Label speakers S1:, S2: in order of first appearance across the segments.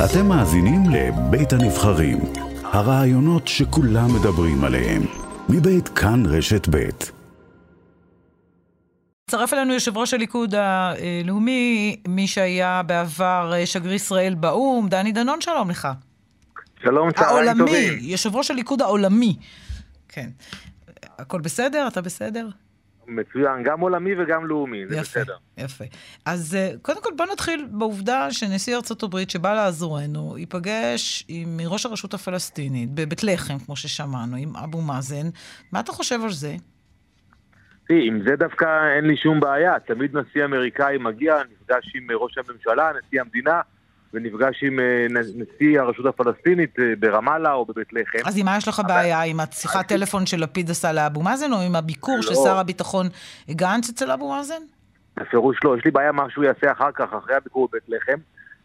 S1: אתם מאזינים לבית הנבחרים, הרעיונות שכולם מדברים עליהם, מבית כאן רשת בית.
S2: הצטרף אלינו יושב ראש הליכוד הלאומי, מי שהיה בעבר שגריר ישראל באו"ם, דני דנון, שלום לך.
S3: שלום, צהריים טובים.
S2: העולמי, יושב ראש הליכוד העולמי. כן. הכל בסדר? אתה בסדר?
S3: מצוין, גם עולמי וגם לאומי, זה
S2: יפה,
S3: בסדר.
S2: יפה. אז אה, קודם כל בוא נתחיל בעובדה שנשיא ארצות הברית שבא לעזורנו, ייפגש עם ראש הרשות הפלסטינית בבית לחם, כמו ששמענו, עם אבו מאזן. מה אתה חושב על זה?
S3: תראי, עם זה דווקא אין לי שום בעיה. תמיד נשיא אמריקאי מגיע, נפגש עם ראש הממשלה, נשיא המדינה, ונפגש עם אה, נשיא הרשות הפלסטינית אה, ברמאללה או בבית לחם.
S2: אז עם מה יש לך
S3: אבל-
S2: בעיה? עם השיחת טלפון של לפיד עשה לאבו מאזן, או עם הביקור
S3: לא.
S2: של שר הביטחון גנץ אצל אבו מאזן?
S3: בפירוש לא, יש לי בעיה מה שהוא יעשה אחר כך, אחרי הביקור בבית לחם.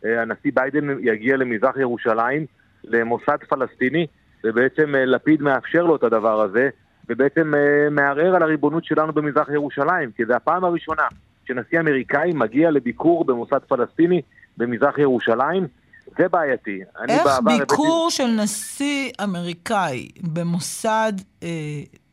S3: אה, הנשיא ביידן יגיע למזרח ירושלים, למוסד פלסטיני, ובעצם לפיד מאפשר לו את הדבר הזה, ובעצם מערער על הריבונות שלנו במזרח ירושלים, כי זו הפעם הראשונה שנשיא אמריקאי מגיע לביקור במוסד פלסטיני במזרח ירושלים, זה בעייתי. אני
S2: איך
S3: בעבר הבאתי-
S2: ביקור של נשיא אמריקאי במוסד אה,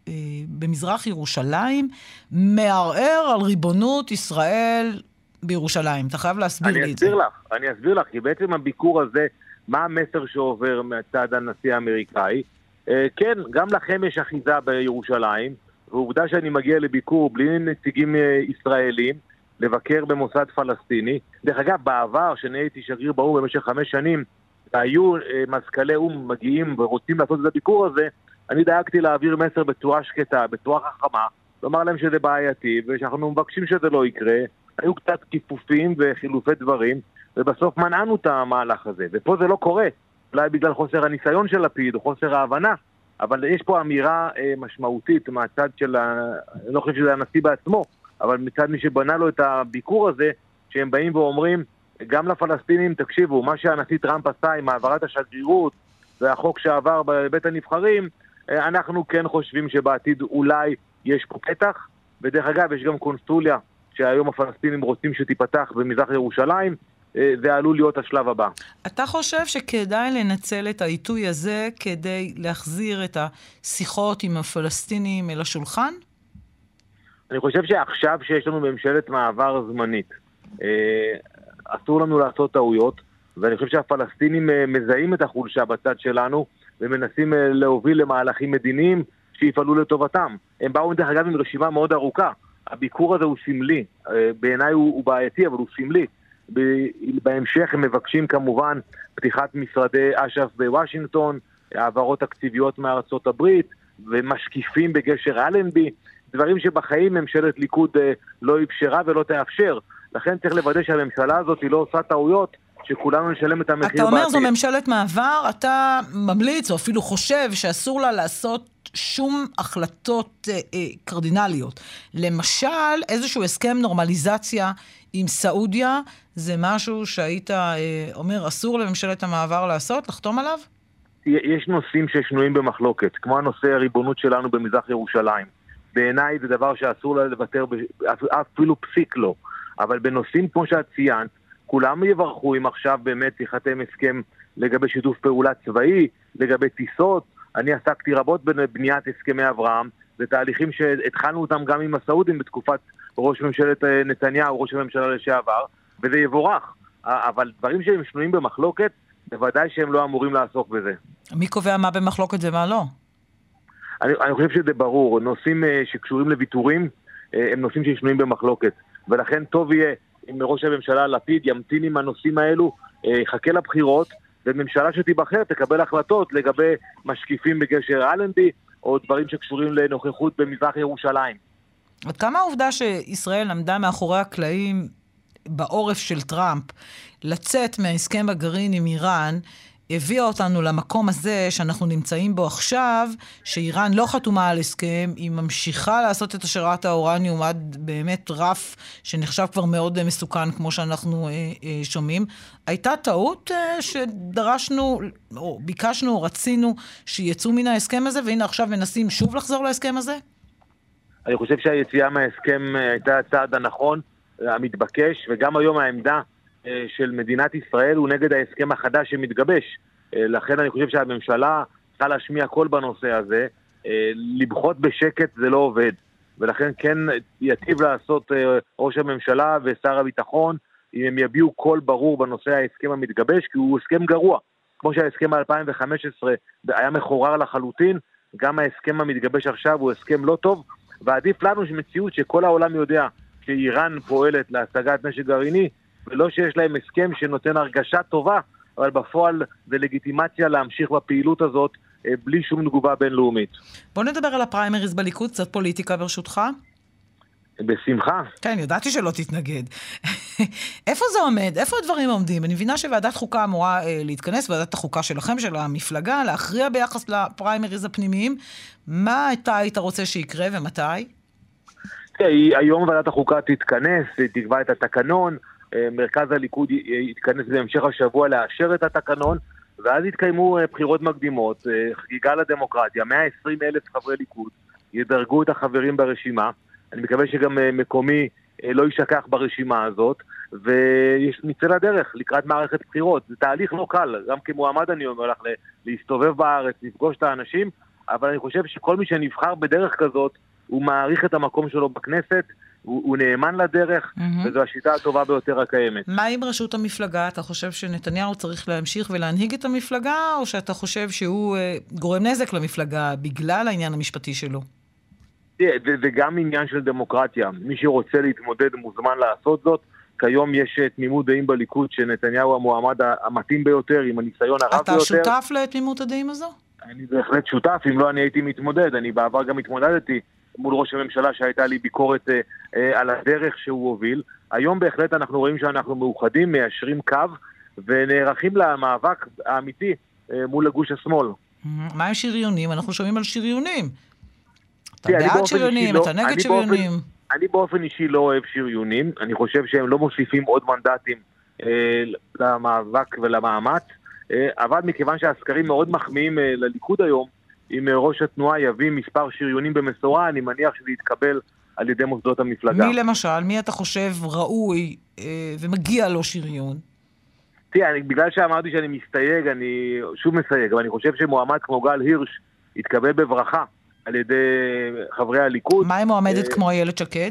S2: אה, במזרח ירושלים מערער על ריבונות ישראל בירושלים? אתה חייב להסביר
S3: אני
S2: לי את זה.
S3: אסביר לך, אני אסביר לך, כי בעצם הביקור הזה, מה המסר שעובר מצד הנשיא האמריקאי? אה, כן, גם לכם יש אחיזה בירושלים, ועובדה שאני מגיע לביקור בלי נציגים אה, ישראלים, לבקר במוסד פלסטיני. דרך אגב, בעבר, כשאני הייתי שגריר באו"ם במשך חמש שנים, והיו אה, מזכ"לי או"ם מגיעים ורוצים לעשות את הביקור הזה, אני דאגתי להעביר מסר בצורה שקטה, בצורה חכמה, לומר להם שזה בעייתי, ושאנחנו מבקשים שזה לא יקרה. היו קצת כיפופים וחילופי דברים, ובסוף מנענו את המהלך הזה. ופה זה לא קורה, אולי בגלל חוסר הניסיון של לפיד או חוסר ההבנה, אבל יש פה אמירה אה, משמעותית מהצד של ה... אני לא חושב שזה הנשיא בעצמו, אבל מצד מי שבנה לו את הביקור הזה, שהם באים ואומרים, גם לפלסטינים, תקשיבו, מה שהנשיא טראמפ עשה עם העברת השגרירות והחוק שעבר בבית הנבחרים, אה, אנחנו כן חושבים שבעתיד אולי יש פה פתח, ודרך אגב, יש גם קונסוליה שהיום הפלסטינים רוצים שתיפתח במזרח ירושלים, אה, זה עלול להיות השלב הבא.
S2: אתה חושב שכדאי לנצל את העיתוי הזה כדי להחזיר את השיחות עם הפלסטינים אל השולחן?
S3: אני חושב שעכשיו שיש לנו ממשלת מעבר זמנית, אה, אסור לנו לעשות טעויות, ואני חושב שהפלסטינים אה, מזהים את החולשה בצד שלנו, ומנסים אה, להוביל למהלכים מדיניים שיפעלו לטובתם. הם באו דרך אגב עם רשימה מאוד ארוכה. הביקור הזה הוא סמלי, בעיניי הוא, הוא בעייתי, אבל הוא סמלי. בהמשך הם מבקשים כמובן פתיחת משרדי אש"ף בוושינגטון, העברות תקציביות מארצות הברית, ומשקיפים בגשר אלנבי, דברים שבחיים ממשלת ליכוד אה, לא אפשרה ולא תאפשר. לכן צריך לוודא שהממשלה הזאת לא עושה טעויות, שכולנו נשלם את המחיר
S2: אתה אומר זו
S3: בעתיד.
S2: ממשלת מעבר, אתה ממליץ או אפילו חושב שאסור לה לעשות שום החלטות אה, אה, קרדינליות. למשל, איזשהו הסכם נורמליזציה עם סעודיה, זה משהו שהיית אה, אומר אסור לממשלת המעבר לעשות, לחתום עליו?
S3: יש נושאים ששנויים במחלוקת, כמו הנושא הריבונות שלנו במזרח ירושלים. בעיניי זה דבר שאסור לה לוותר, אפילו פסיק לא. אבל בנושאים כמו שאת ציינת, כולם יברכו אם עכשיו באמת ייחתם הסכם לגבי שיתוף פעולה צבאי, לגבי טיסות. אני עסקתי רבות בבניית הסכמי אברהם, זה תהליכים שהתחלנו אותם גם עם הסעודים בתקופת ראש ממשלת אה, נתניהו, ראש הממשלה לשעבר, וזה יבורך. אבל דברים שהם שנויים במחלוקת, בוודאי שהם לא אמורים לעסוק בזה.
S2: מי קובע מה במחלוקת ומה לא?
S3: אני, אני חושב שזה ברור, נושאים אה, שקשורים לוויתורים אה, הם נושאים ששנויים במחלוקת, ולכן טוב יהיה אם ראש הממשלה לפיד ימתין עם הנושאים האלו, אה, יחכה לבחירות, וממשלה שתיבחר תקבל החלטות לגבי משקיפים בגשר אלנבי, או דברים שקשורים לנוכחות במזרח ירושלים.
S2: עד כמה העובדה שישראל עמדה מאחורי הקלעים בעורף של טראמפ לצאת מהסכם הגרעין עם איראן, הביאה אותנו למקום הזה שאנחנו נמצאים בו עכשיו, שאיראן לא חתומה על הסכם, היא ממשיכה לעשות את השארת האורניום עד באמת רף שנחשב כבר מאוד מסוכן, כמו שאנחנו אה, אה, שומעים. הייתה טעות אה, שדרשנו, או ביקשנו, או רצינו, שיצאו מן ההסכם הזה, והנה עכשיו מנסים שוב לחזור להסכם הזה?
S3: אני חושב שהיציאה מההסכם אה, הייתה הצעד הנכון, אה, המתבקש, וגם היום העמדה של מדינת ישראל הוא נגד ההסכם החדש שמתגבש. לכן אני חושב שהממשלה צריכה להשמיע קול בנושא הזה. למחות בשקט זה לא עובד. ולכן כן יטיב לעשות ראש הממשלה ושר הביטחון אם הם יביעו קול ברור בנושא ההסכם המתגבש, כי הוא הסכם גרוע. כמו שההסכם מ-2015 היה מחורר לחלוטין, גם ההסכם המתגבש עכשיו הוא הסכם לא טוב, ועדיף לנו מציאות שכל העולם יודע שאיראן פועלת להשגת נשק גרעיני, ולא שיש להם הסכם שנותן הרגשה טובה, אבל בפועל זה לגיטימציה להמשיך בפעילות הזאת אה, בלי שום תגובה בינלאומית.
S2: בוא נדבר על הפריימריז בליכוד, קצת פוליטיקה ברשותך.
S3: בשמחה.
S2: כן, ידעתי שלא תתנגד. איפה זה עומד? איפה הדברים עומדים? אני מבינה שוועדת חוקה אמורה אה, להתכנס, ועדת החוקה שלכם, של המפלגה, להכריע ביחס לפריימריז הפנימיים. מה אתה היית רוצה שיקרה ומתי?
S3: תראה, היום ועדת החוקה תתכנס, תקבע את התקנון, מרכז הליכוד יתכנס בהמשך השבוע לאשר את התקנון, ואז יתקיימו אה, בחירות מקדימות, אה, חגיגה לדמוקרטיה, 120 אלף חברי ליכוד ידרגו את החברים ברשימה. אני מקווה שגם אה, מקומי לא יישכח ברשימה הזאת, ונצא לדרך לקראת מערכת בחירות. זה תהליך לא קל, גם כמועמד אני אומר לך, להסתובב בארץ, לפגוש את האנשים, אבל אני חושב שכל מי שנבחר בדרך כזאת, הוא מעריך את המקום שלו בכנסת, הוא, הוא נאמן לדרך, mm-hmm. וזו השיטה הטובה ביותר הקיימת.
S2: מה עם ראשות המפלגה? אתה חושב שנתניהו צריך להמשיך ולהנהיג את המפלגה, או שאתה חושב שהוא אה, גורם נזק למפלגה בגלל העניין המשפטי שלו?
S3: זה, זה גם עניין של דמוקרטיה. מי שרוצה להתמודד מוזמן לעשות זאת. כיום יש אה, תמימות דעים בליכוד שנתניהו המועמד המתאים ביותר, עם הניסיון הרב
S2: אתה
S3: ביותר.
S2: אתה שותף לתמימות הדעים הזו?
S3: אני בהחלט שותף, אם לא אני הייתי מתמודד. אני בעבר גם התמודדתי מול ראש הממשלה שהייתה לי ביקורת אה, אה, על הדרך שהוא הוביל. היום בהחלט אנחנו רואים שאנחנו מאוחדים, מיישרים קו ונערכים למאבק האמיתי אה, מול הגוש השמאל.
S2: מה עם שריונים? אנחנו שומעים על שריונים. אתה בעד שריונים, לא- אתה נגד שריונים.
S3: אני באופן אישי לא אוהב שריונים, אני חושב שהם לא מוסיפים עוד מנדטים אה, למאבק ולמאמץ, אה, אבל מכיוון שהסקרים מאוד מחמיאים אה, לליכוד היום, אם ראש התנועה יביא מספר שריונים במשורה, אני מניח שזה יתקבל על ידי מוסדות המפלגה.
S2: מי למשל? מי אתה חושב ראוי אה, ומגיע לו שריון?
S3: תראה, בגלל שאמרתי שאני מסתייג, אני שוב מסייג, אבל אני חושב שמועמד כמו גל הירש יתקבל בברכה על ידי חברי הליכוד.
S2: מה עם מועמדת אה, כמו איילת שקד?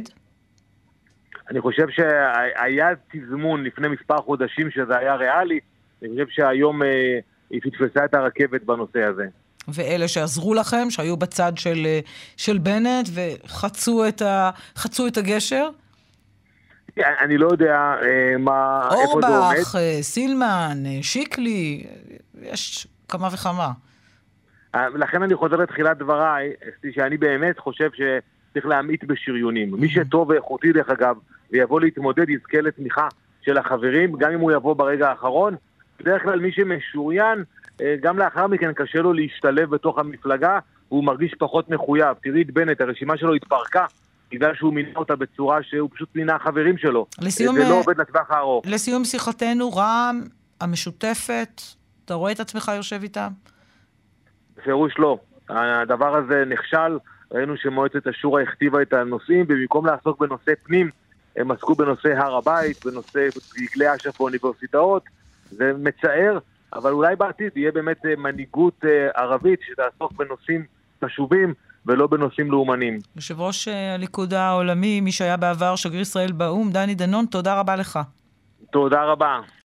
S3: אני חושב שהיה תזמון לפני מספר חודשים שזה היה ריאלי, אני חושב שהיום אה, היא פספסה את הרכבת בנושא הזה.
S2: ואלה שעזרו לכם, שהיו בצד של, אה, של בנט וחצו את, ה, את הגשר?
S3: אני לא יודע מה, איפה זה עומד.
S2: אורבך, סילמן, שיקלי, יש כמה וכמה.
S3: לכן אני חוזר לתחילת דבריי, שאני באמת חושב שצריך להמעיט בשריונים. מי שטוב ואיכותי דרך אגב, ויבוא להתמודד, יזכה לתמיכה של החברים, גם אם הוא יבוא ברגע האחרון. בדרך כלל מי שמשוריין, אה, גם לאחר מכן קשה לו להשתלב בתוך המפלגה, והוא מרגיש פחות מחויב. תראי את בנט, הרשימה שלו התפרקה. בגלל שהוא מינה אותה בצורה שהוא פשוט מינה חברים שלו. לסיום... זה לא עובד לטווח הארוך.
S2: לסיום שיחתנו, רע"מ, המשותפת, אתה רואה את עצמך יושב איתם?
S3: בפירוש לא. הדבר הזה נכשל, ראינו שמועצת השורא הכתיבה את הנושאים, ובמקום לעסוק בנושא פנים, הם עסקו בנושא הר הבית, בנושא דגלי אש"ף באוניברסיטאות. זה מצער, אבל אולי בעתיד יהיה באמת אה, מנהיגות אה, ערבית שתעסוק בנושאים חשובים ולא בנושאים לאומניים.
S2: יושב ראש אה, הליכוד העולמי, מי שהיה בעבר שגריר ישראל באו"ם, דני דנון, תודה רבה לך.
S3: תודה רבה.